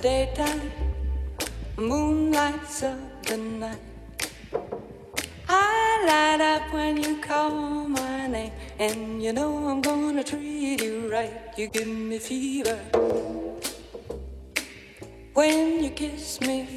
daytime, moonlights of the night. I light up when you call my name, and you know I'm gonna treat you right. You give me fever when you kiss me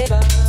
heaven.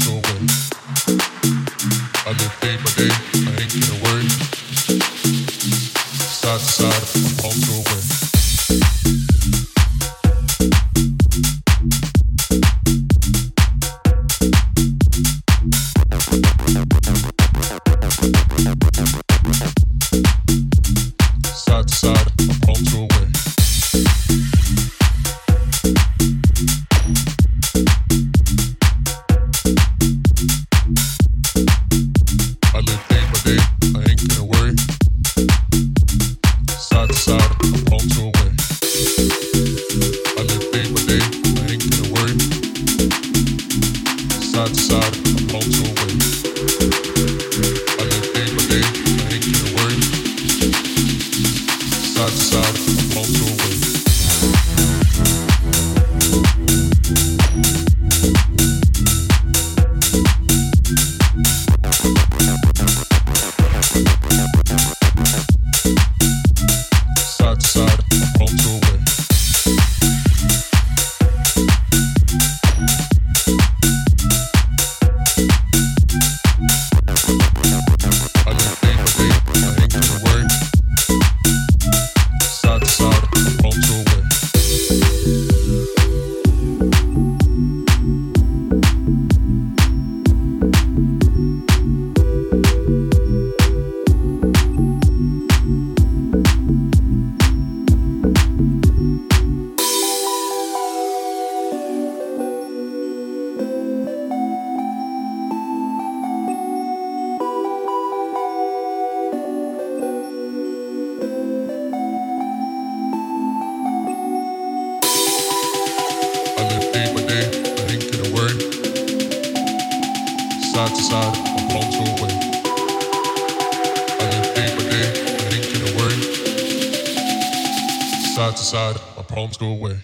Side my problems go away.